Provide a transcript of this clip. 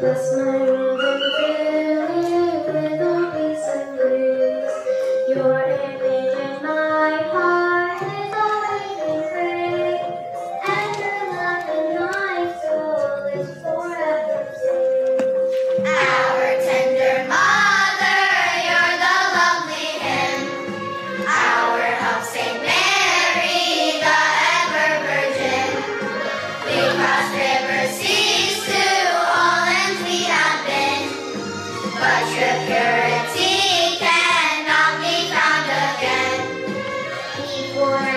Last my. for